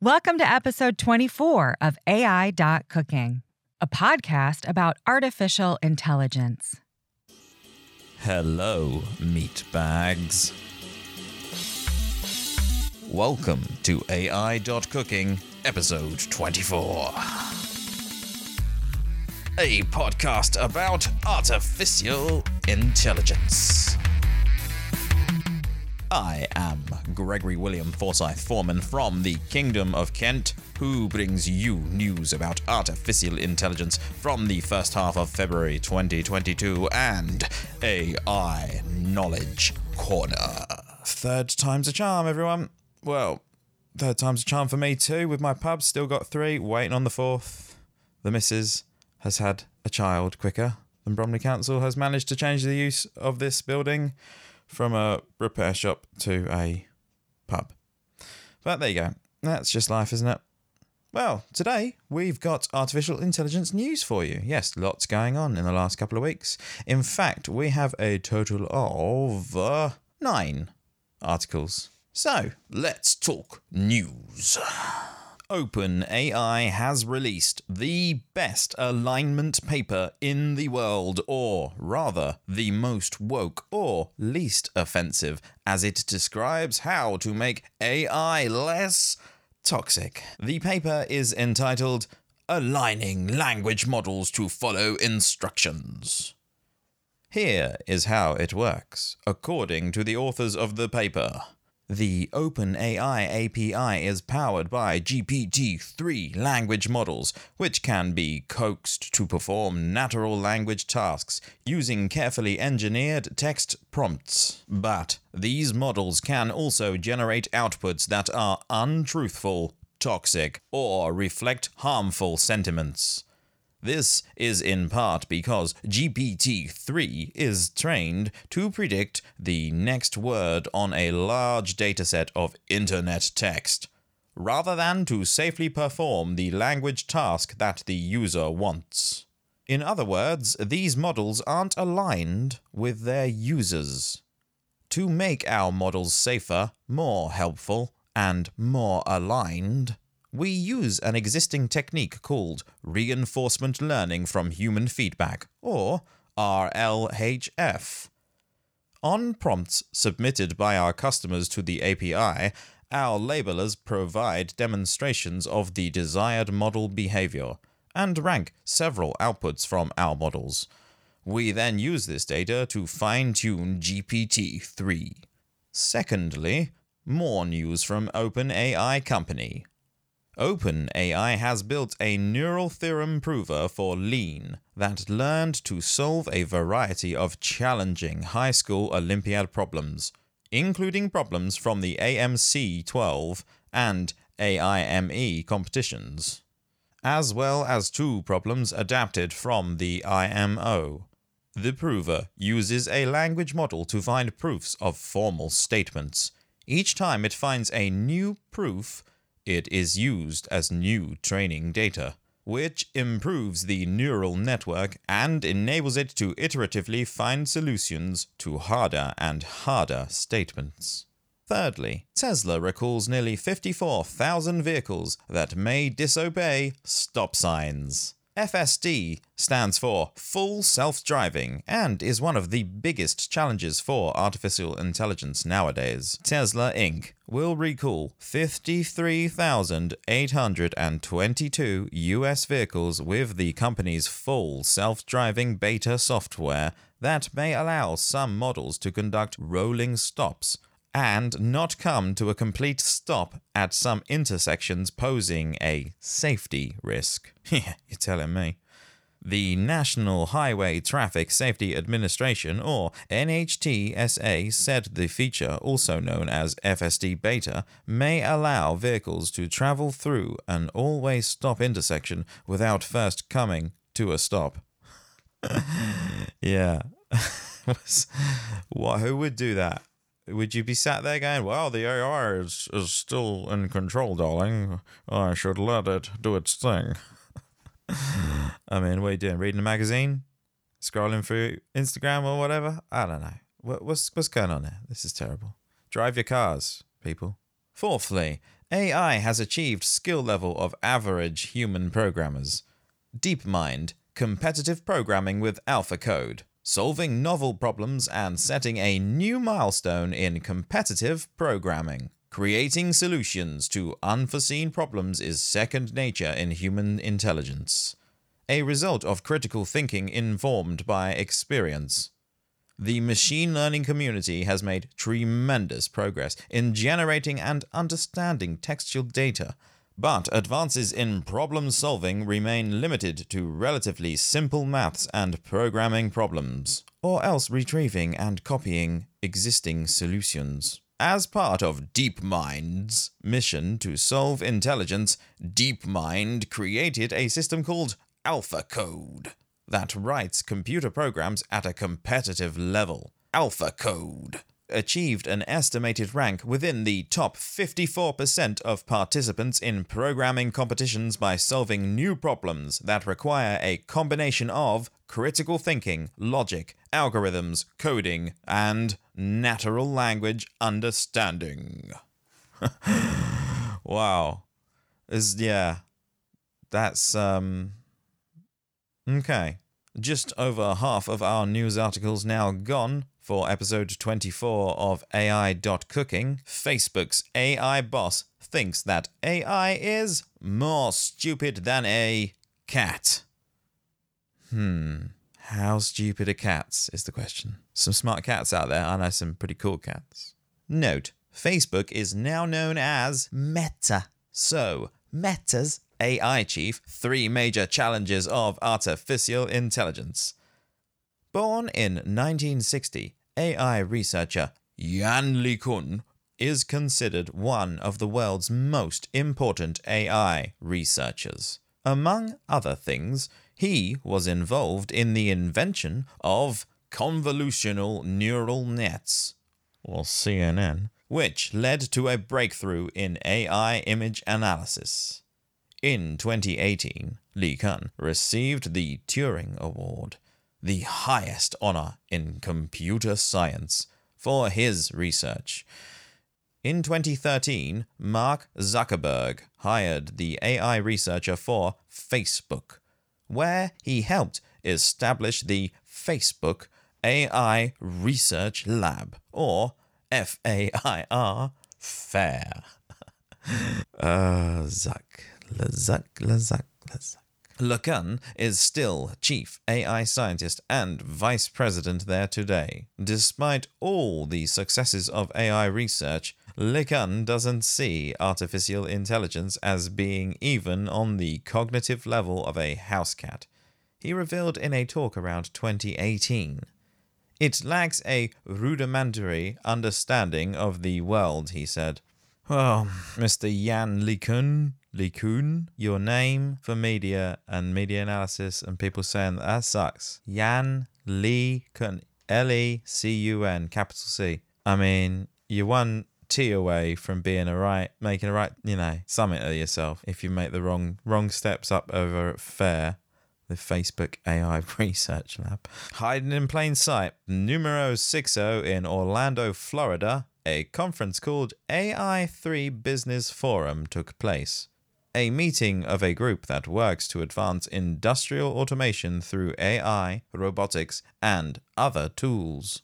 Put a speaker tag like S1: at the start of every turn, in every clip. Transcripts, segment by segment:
S1: Welcome to episode 24 of AI Cooking, a podcast about artificial intelligence.
S2: Hello, meat bags. Welcome to AI Cooking, episode 24. A podcast about artificial intelligence. I am Gregory William Forsyth Foreman from the Kingdom of Kent, who brings you news about artificial intelligence from the first half of February 2022 and AI Knowledge Corner. Third time's a charm, everyone. Well, third time's a charm for me too, with my pub still got three, waiting on the fourth. The missus has had a child quicker than Bromley Council has managed to change the use of this building from a repair shop to a pub. But there you go. That's just life, isn't it? Well, today we've got artificial intelligence news for you. Yes, lots going on in the last couple of weeks. In fact, we have a total of uh, nine articles. So, let's talk news. OpenAI has released the best alignment paper in the world, or rather, the most woke or least offensive, as it describes how to make AI less toxic. The paper is entitled Aligning Language Models to Follow Instructions. Here is how it works, according to the authors of the paper. The OpenAI API is powered by GPT 3 language models, which can be coaxed to perform natural language tasks using carefully engineered text prompts. But these models can also generate outputs that are untruthful, toxic, or reflect harmful sentiments. This is in part because GPT 3 is trained to predict the next word on a large dataset of internet text, rather than to safely perform the language task that the user wants. In other words, these models aren't aligned with their users. To make our models safer, more helpful, and more aligned, we use an existing technique called reinforcement learning from human feedback, or RLHF. On prompts submitted by our customers to the API, our labelers provide demonstrations of the desired model behavior and rank several outputs from our models. We then use this data to fine tune GPT 3. Secondly, more news from OpenAI Company. OpenAI has built a neural theorem prover for Lean that learned to solve a variety of challenging high school Olympiad problems, including problems from the AMC 12 and AIME competitions, as well as two problems adapted from the IMO. The prover uses a language model to find proofs of formal statements. Each time it finds a new proof, it is used as new training data, which improves the neural network and enables it to iteratively find solutions to harder and harder statements. Thirdly, Tesla recalls nearly 54,000 vehicles that may disobey stop signs. FSD stands for Full Self Driving and is one of the biggest challenges for artificial intelligence nowadays. Tesla Inc. will recall 53,822 US vehicles with the company's full self driving beta software that may allow some models to conduct rolling stops and not come to a complete stop at some intersections posing a safety risk. Yeah, you're telling me. The National Highway Traffic Safety Administration, or NHTSA, said the feature, also known as FSD Beta, may allow vehicles to travel through an always stop intersection without first coming to a stop. yeah. what, who would do that? Would you be sat there going, well, the AI is, is still in control, darling. I should let it do its thing. I mean, what are you doing? Reading a magazine? Scrolling through Instagram or whatever? I don't know. What, what's, what's going on there? This is terrible. Drive your cars, people. Fourthly, AI has achieved skill level of average human programmers. DeepMind, competitive programming with AlphaCode, solving novel problems and setting a new milestone in competitive programming. Creating solutions to unforeseen problems is second nature in human intelligence, a result of critical thinking informed by experience. The machine learning community has made tremendous progress in generating and understanding textual data, but advances in problem solving remain limited to relatively simple maths and programming problems, or else retrieving and copying existing solutions. As part of DeepMind's mission to solve intelligence, DeepMind created a system called AlphaCode that writes computer programs at a competitive level. AlphaCode achieved an estimated rank within the top 54% of participants in programming competitions by solving new problems that require a combination of critical thinking, logic, algorithms, coding, and natural language understanding. wow. Is yeah. That's um okay. Just over half of our news articles now gone for episode 24 of AI.cooking. Facebook's AI boss thinks that AI is more stupid than a cat. Hmm. How stupid are cats? Is the question. Some smart cats out there. I know some pretty cool cats. Note Facebook is now known as Meta. So, Meta's AI chief, three major challenges of artificial intelligence. Born in 1960, AI researcher Yann LeCun is considered one of the world's most important AI researchers. Among other things, he was involved in the invention of convolutional neural nets, or CNN, which led to a breakthrough in AI image analysis. In 2018, LeCun received the Turing Award, the highest honor in computer science, for his research. In 2013, Mark Zuckerberg hired the AI researcher for Facebook where he helped establish the Facebook AI Research Lab, or FAIR, FAIR. uh, Zuck, Zuck, Zuck, Zuck. LeCun is still chief AI scientist and vice president there today. Despite all the successes of AI research, LeCun doesn't see artificial intelligence as being even on the cognitive level of a house cat. He revealed in a talk around 2018. It lacks a rudimentary understanding of the world, he said. Well, Mr. Yann LeCun, LeCun, your name for media and media analysis and people saying that, that sucks. Yann LeCun, L E C U N, capital C. I mean, you won T away from being a right, making a right, you know, summit of yourself if you make the wrong wrong steps up over at FAIR, the Facebook AI Research Lab. Hiding in plain sight, numero 60 in Orlando, Florida, a conference called AI3 Business Forum took place. A meeting of a group that works to advance industrial automation through AI, robotics, and other tools.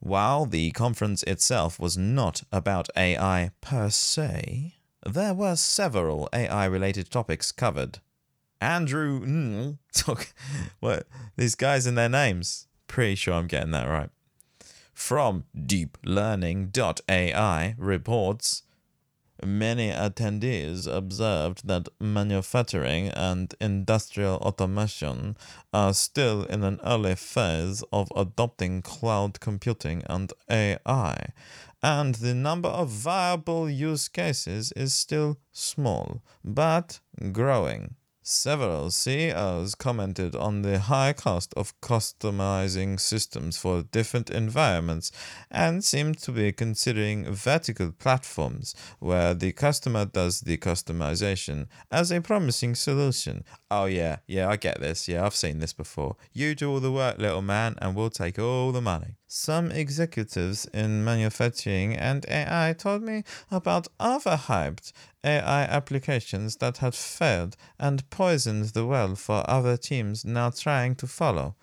S2: While the conference itself was not about AI per se, there were several AI related topics covered. Andrew what these guys and their names. Pretty sure I'm getting that right. From deeplearning.ai reports Many attendees observed that manufacturing and industrial automation are still in an early phase of adopting cloud computing and AI, and the number of viable use cases is still small, but growing. Several CEOs commented on the high cost of customizing systems for different environments and seemed to be considering vertical platforms where the customer does the customization as a promising solution. Oh, yeah, yeah, I get this. Yeah, I've seen this before. You do all the work, little man, and we'll take all the money. Some executives in manufacturing and AI told me about other hyped AI applications that had failed and poisoned the well for other teams now trying to follow.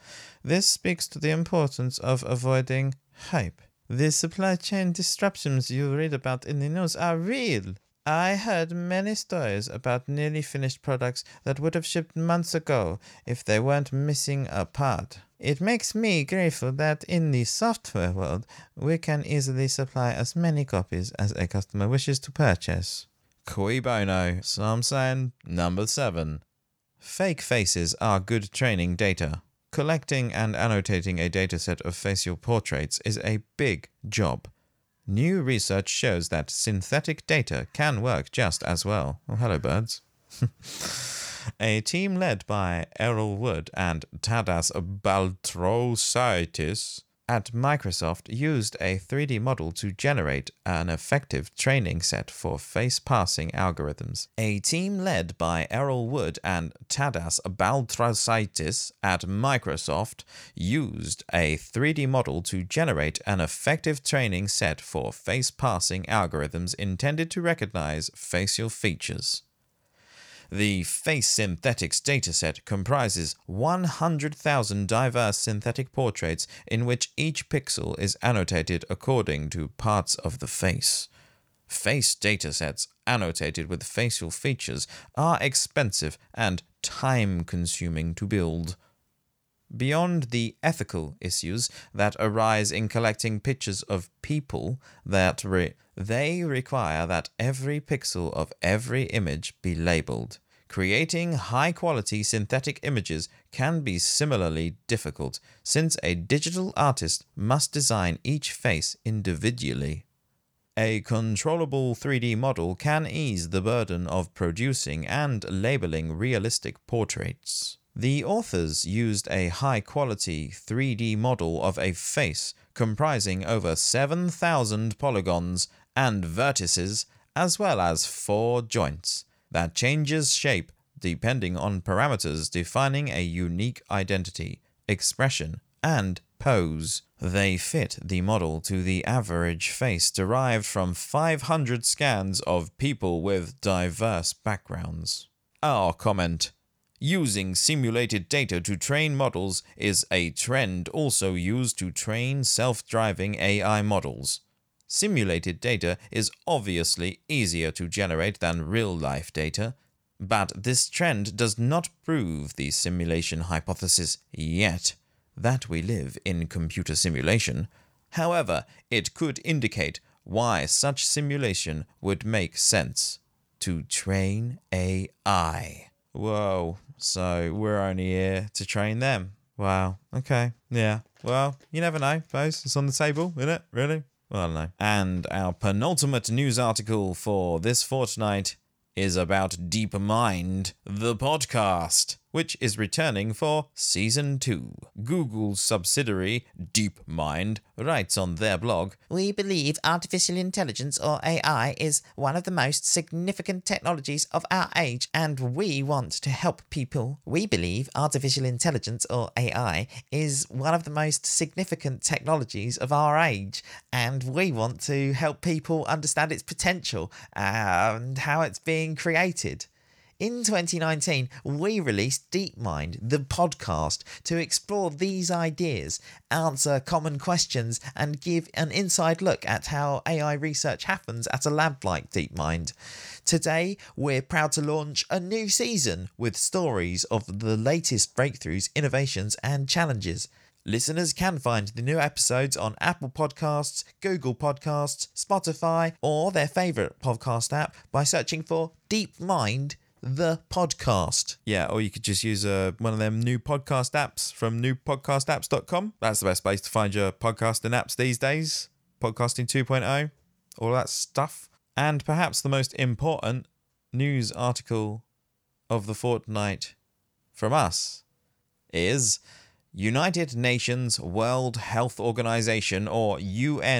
S2: This speaks to the importance of avoiding hype. The supply chain disruptions you read about in the news are real. I heard many stories about nearly finished products that would have shipped months ago if they weren't missing a part. It makes me grateful that in the software world, we can easily supply as many copies as a customer wishes to purchase. Cui bono, some saying number seven. Fake faces are good training data. Collecting and annotating a dataset of facial portraits is a big job. New research shows that synthetic data can work just as well. Oh, hello, birds. a team led by Errol Wood and Tadas Baltrusaitis at Microsoft used a 3D model to generate an effective training set for face parsing algorithms. A team led by Errol Wood and Tadas Baltrusaitis at Microsoft used a 3D model to generate an effective training set for face parsing algorithms intended to recognize facial features. The Face Synthetics dataset comprises 100,000 diverse synthetic portraits in which each pixel is annotated according to parts of the face. Face datasets annotated with facial features are expensive and time consuming to build. Beyond the ethical issues that arise in collecting pictures of people, that re- they require that every pixel of every image be labeled. Creating high quality synthetic images can be similarly difficult, since a digital artist must design each face individually. A controllable 3D model can ease the burden of producing and labeling realistic portraits. The authors used a high quality 3D model of a face comprising over 7,000 polygons and vertices, as well as four joints that changes shape depending on parameters defining a unique identity, expression, and pose. They fit the model to the average face derived from 500 scans of people with diverse backgrounds. Our comment Using simulated data to train models is a trend also used to train self driving AI models. Simulated data is obviously easier to generate than real life data, but this trend does not prove the simulation hypothesis yet that we live in computer simulation. However, it could indicate why such simulation would make sense to train AI. Whoa, so we're only here to train them. Wow, okay, yeah. Well, you never know, suppose. It's on the table, isn't it? Really? Well, I don't know. And our penultimate news article for this fortnight is about Deep Mind, the podcast, which is returning for season 2. Google's subsidiary, DeepMind, writes on their blog
S3: We believe artificial intelligence, or AI, is one of the most significant technologies of our age, and we want to help people. We believe artificial intelligence, or AI, is one of the most significant technologies of our age, and we want to help people understand its potential and how it's being created. In 2019, we released DeepMind, the podcast, to explore these ideas, answer common questions, and give an inside look at how AI research happens at a lab like DeepMind. Today, we're proud to launch a new season with stories of the latest breakthroughs, innovations, and challenges. Listeners can find the new episodes on Apple Podcasts, Google Podcasts, Spotify, or their favourite podcast app by searching for DeepMind the podcast.
S2: Yeah, or you could just use uh, one of them new podcast apps from newpodcastapps.com. That's the best place to find your podcasting apps these days. Podcasting 2.0, all that stuff. And perhaps the most important news article of the fortnight from us is United Nations World Health Organization, or UNWHO,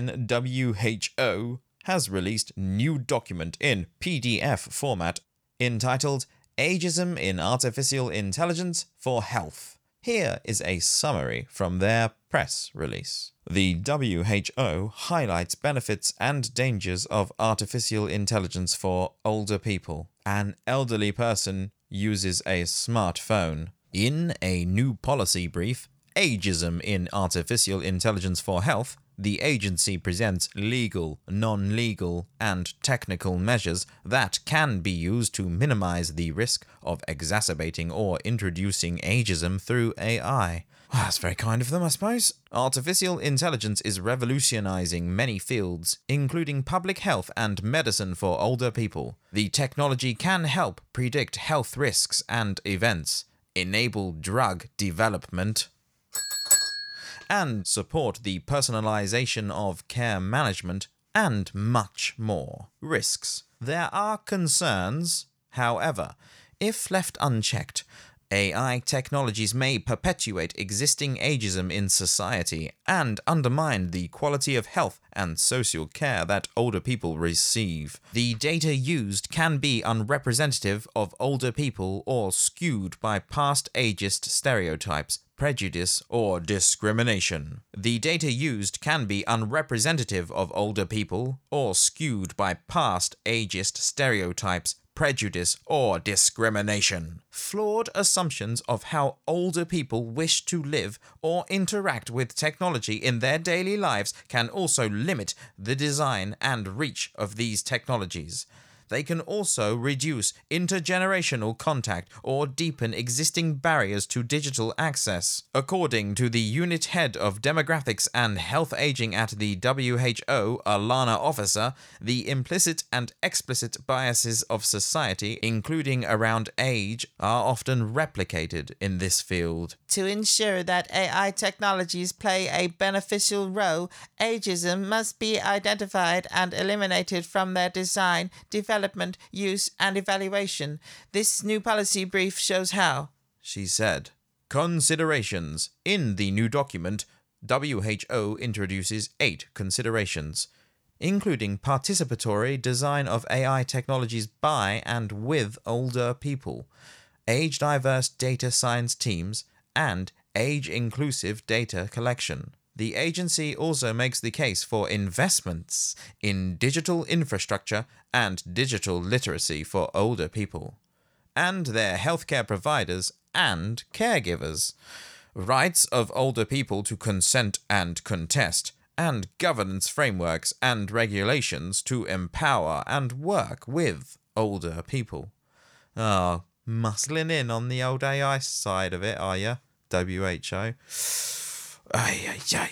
S2: has released new document in PDF format entitled Ageism in Artificial Intelligence for Health. Here is a summary from their press release. The WHO highlights benefits and dangers of artificial intelligence for older people. An elderly person uses a smartphone. In a new policy brief, Ageism in Artificial Intelligence for Health, the agency presents legal, non legal, and technical measures that can be used to minimize the risk of exacerbating or introducing ageism through AI. Well, that's very kind of them, I suppose. Artificial intelligence is revolutionizing many fields, including public health and medicine for older people. The technology can help predict health risks and events, enable drug development, and support the personalization of care management, and much more. Risks. There are concerns, however, if left unchecked, AI technologies may perpetuate existing ageism in society and undermine the quality of health and social care that older people receive. The data used can be unrepresentative of older people or skewed by past ageist stereotypes, prejudice, or discrimination. The data used can be unrepresentative of older people or skewed by past ageist stereotypes, prejudice, or discrimination. Flawed assumptions of how older people wish to live or interact with technology in their daily lives can also limit the design and reach of these technologies. They can also reduce intergenerational contact or deepen existing barriers to digital access. According to the unit head of demographics and health aging at the WHO, Alana Officer, the implicit and explicit biases of society, including around age, are often replicated in this field.
S3: To ensure that AI technologies play a beneficial role, ageism must be identified and eliminated from their design, development, use, and evaluation. This new policy brief shows how.
S2: She said. Considerations. In the new document, WHO introduces eight considerations, including participatory design of AI technologies by and with older people, age diverse data science teams, and age inclusive data collection. The agency also makes the case for investments in digital infrastructure and digital literacy for older people, and their healthcare providers and caregivers, rights of older people to consent and contest, and governance frameworks and regulations to empower and work with older people. Oh, muscling in on the old AI side of it, are you? WHO. Ay, ay, ay.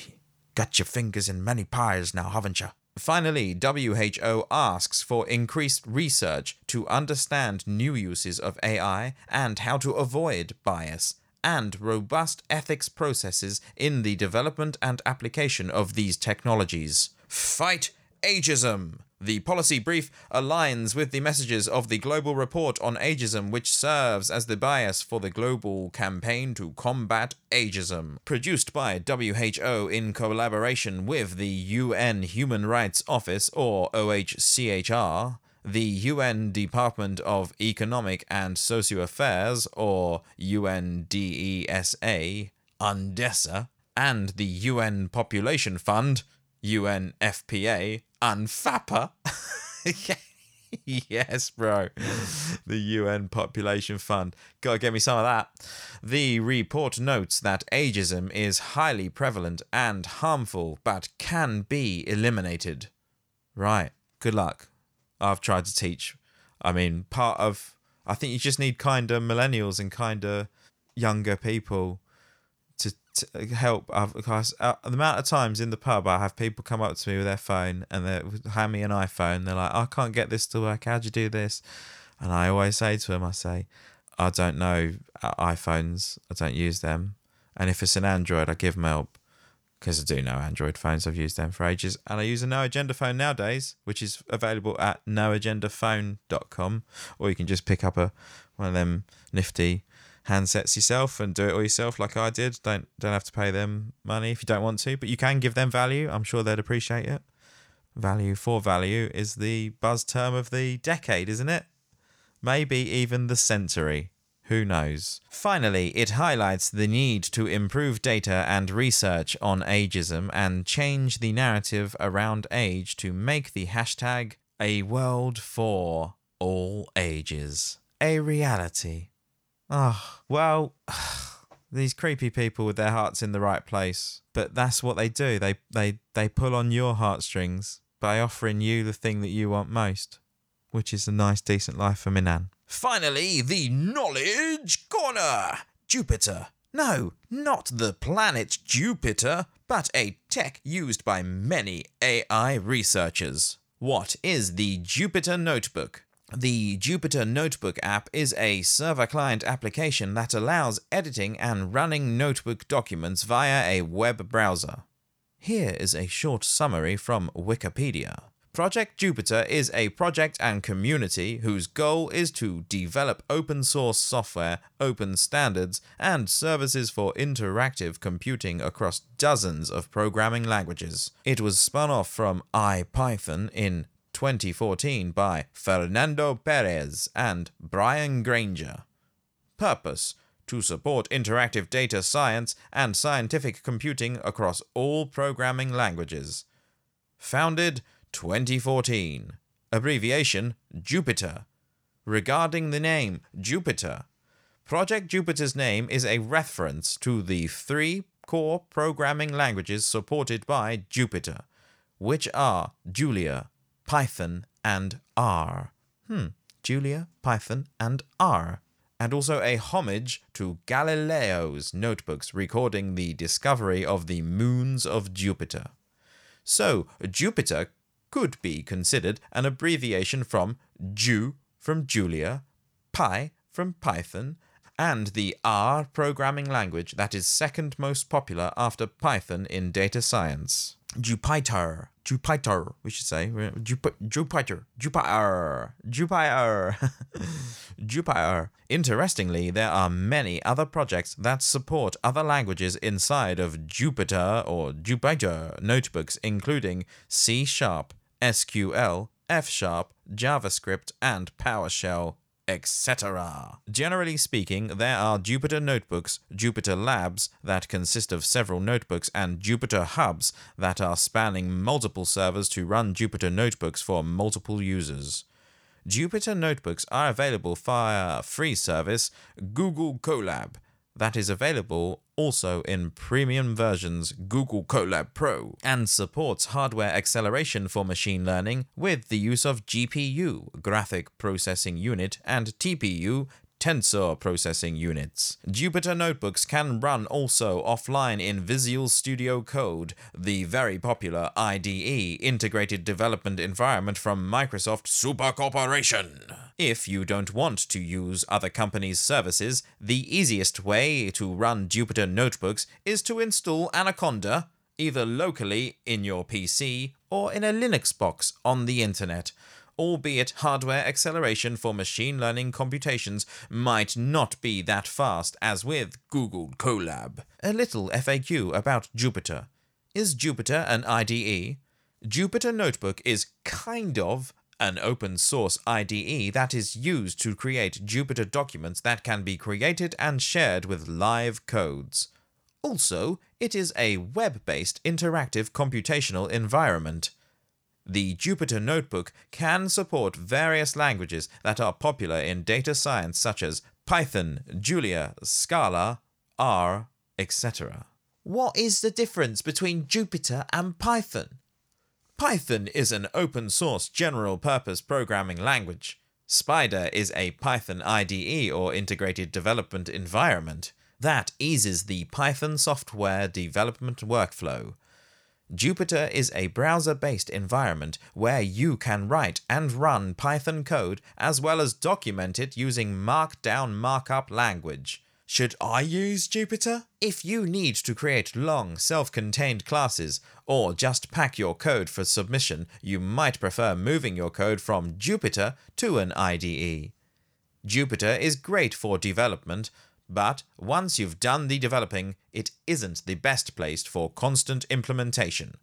S2: Got your fingers in many pies now, haven't you? Finally, WHO asks for increased research to understand new uses of AI and how to avoid bias, and robust ethics processes in the development and application of these technologies. Fight ageism! The policy brief aligns with the messages of the Global Report on Ageism, which serves as the bias for the global campaign to combat ageism. Produced by WHO in collaboration with the UN Human Rights Office, or OHCHR, the UN Department of Economic and Socio Affairs, or UNDESA, UNDESA, and the UN Population Fund, UNFPA, UNFAPA. yes, bro. The UN Population Fund. Gotta get me some of that. The report notes that ageism is highly prevalent and harmful, but can be eliminated. Right. Good luck. I've tried to teach. I mean, part of. I think you just need kind of millennials and kind of younger people to help. I've, because, uh, the amount of times in the pub I have people come up to me with their phone and they hand me an iPhone. They're like, I can't get this to work. How'd you do this? And I always say to them, I say, I don't know uh, iPhones. I don't use them. And if it's an Android, I give them help because I do know Android phones. I've used them for ages. And I use a No Agenda phone nowadays, which is available at noagendaphone.com. Or you can just pick up a one of them nifty handsets yourself and do it all yourself like I did. Don't don't have to pay them money if you don't want to, but you can give them value. I'm sure they'd appreciate it. Value for value is the buzz term of the decade, isn't it? Maybe even the century. Who knows? Finally, it highlights the need to improve data and research on ageism and change the narrative around age to make the hashtag a world for all ages a reality. Ah, oh, well, these creepy people with their hearts in the right place. But that's what they do. They they they pull on your heartstrings by offering you the thing that you want most, which is a nice decent life for Minnan. Finally, the Knowledge Corner! Jupyter. No, not the planet Jupiter, but a tech used by many AI researchers. What is the Jupyter Notebook? The Jupyter Notebook app is a server client application that allows editing and running notebook documents via a web browser. Here is a short summary from Wikipedia. Project Jupyter is a project and community whose goal is to develop open source software, open standards, and services for interactive computing across dozens of programming languages. It was spun off from IPython in 2014 by Fernando Perez and Brian Granger. Purpose to support interactive data science and scientific computing across all programming languages. Founded 2014. Abbreviation Jupyter. Regarding the name Jupyter, Project Jupyter's name is a reference to the three core programming languages supported by Jupyter, which are Julia, Python, and R. Hmm, Julia, Python, and R. And also a homage to Galileo's notebooks recording the discovery of the moons of Jupiter. So, Jupyter could be considered an abbreviation from Ju from Julia, Pi from Python, and the R programming language that is second most popular after Python in data science. Jupiter. Jupiter, we should say. Jup- Jupiter. Jupiter. Jupiter. Jupiter. Interestingly, there are many other projects that support other languages inside of Jupiter or Jupiter notebooks, including C Sharp, SQL, F Sharp, JavaScript, and PowerShell, etc. Generally speaking, there are Jupyter Notebooks, Jupyter Labs that consist of several notebooks, and Jupyter Hubs that are spanning multiple servers to run Jupyter Notebooks for multiple users. Jupyter Notebooks are available via free service Google Colab that is available also in premium versions Google Colab Pro and supports hardware acceleration for machine learning with the use of GPU, graphic processing unit, and TPU, tensor processing units. Jupyter Notebooks can run also offline in Visual Studio Code, the very popular IDE integrated development environment from Microsoft Super Corporation. If you don't want to use other companies' services, the easiest way to run Jupyter Notebooks is to install Anaconda either locally in your PC or in a Linux box on the internet albeit hardware acceleration for machine learning computations might not be that fast as with Google Colab. A little FAQ about Jupyter. Is Jupyter an IDE? Jupyter Notebook is kind of an open source IDE that is used to create Jupyter documents that can be created and shared with live codes. Also, it is a web based interactive computational environment. The Jupyter Notebook can support various languages that are popular in data science, such as Python, Julia, Scala, R, etc. What is the difference between Jupyter and Python? Python is an open source general purpose programming language. Spyder is a Python IDE or integrated development environment that eases the Python software development workflow. Jupyter is a browser based environment where you can write and run Python code as well as document it using Markdown markup language. Should I use Jupyter? If you need to create long, self contained classes or just pack your code for submission, you might prefer moving your code from Jupyter to an IDE. Jupyter is great for development, but once you've done the developing, it isn't the best placed for constant implementation.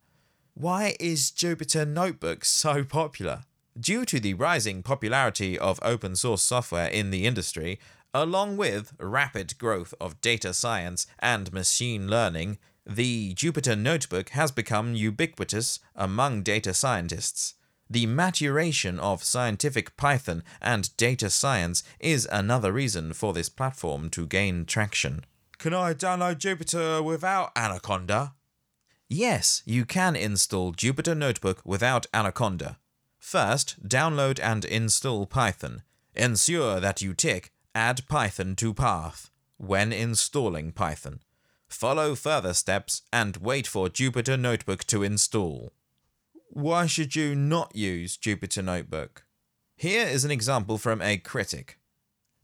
S2: Why is Jupyter Notebook so popular? Due to the rising popularity of open source software in the industry, Along with rapid growth of data science and machine learning, the Jupyter Notebook has become ubiquitous among data scientists. The maturation of scientific Python and data science is another reason for this platform to gain traction. Can I download Jupyter without Anaconda? Yes, you can install Jupyter Notebook without Anaconda. First, download and install Python. Ensure that you tick Add Python to Path when installing Python. Follow further steps and wait for Jupyter Notebook to install. Why should you not use Jupyter Notebook? Here is an example from a critic.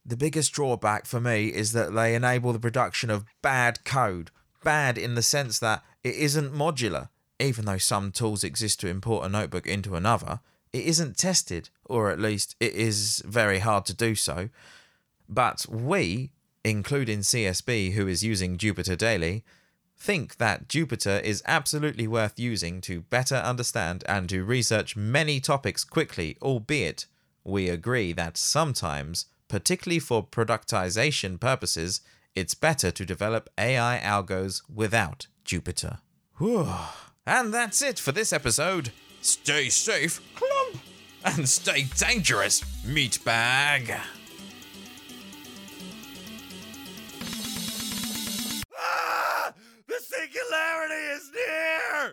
S2: The biggest drawback for me is that they enable the production of bad code. Bad in the sense that it isn't modular. Even though some tools exist to import a notebook into another, it isn't tested, or at least it is very hard to do so. But we, including CSB, who is using Jupyter daily, think that Jupyter is absolutely worth using to better understand and to research many topics quickly, albeit we agree that sometimes, particularly for productization purposes, it's better to develop AI algos without Jupyter. Whew. And that's it for this episode. Stay safe, clump, and stay dangerous, meatbag. singularity is near!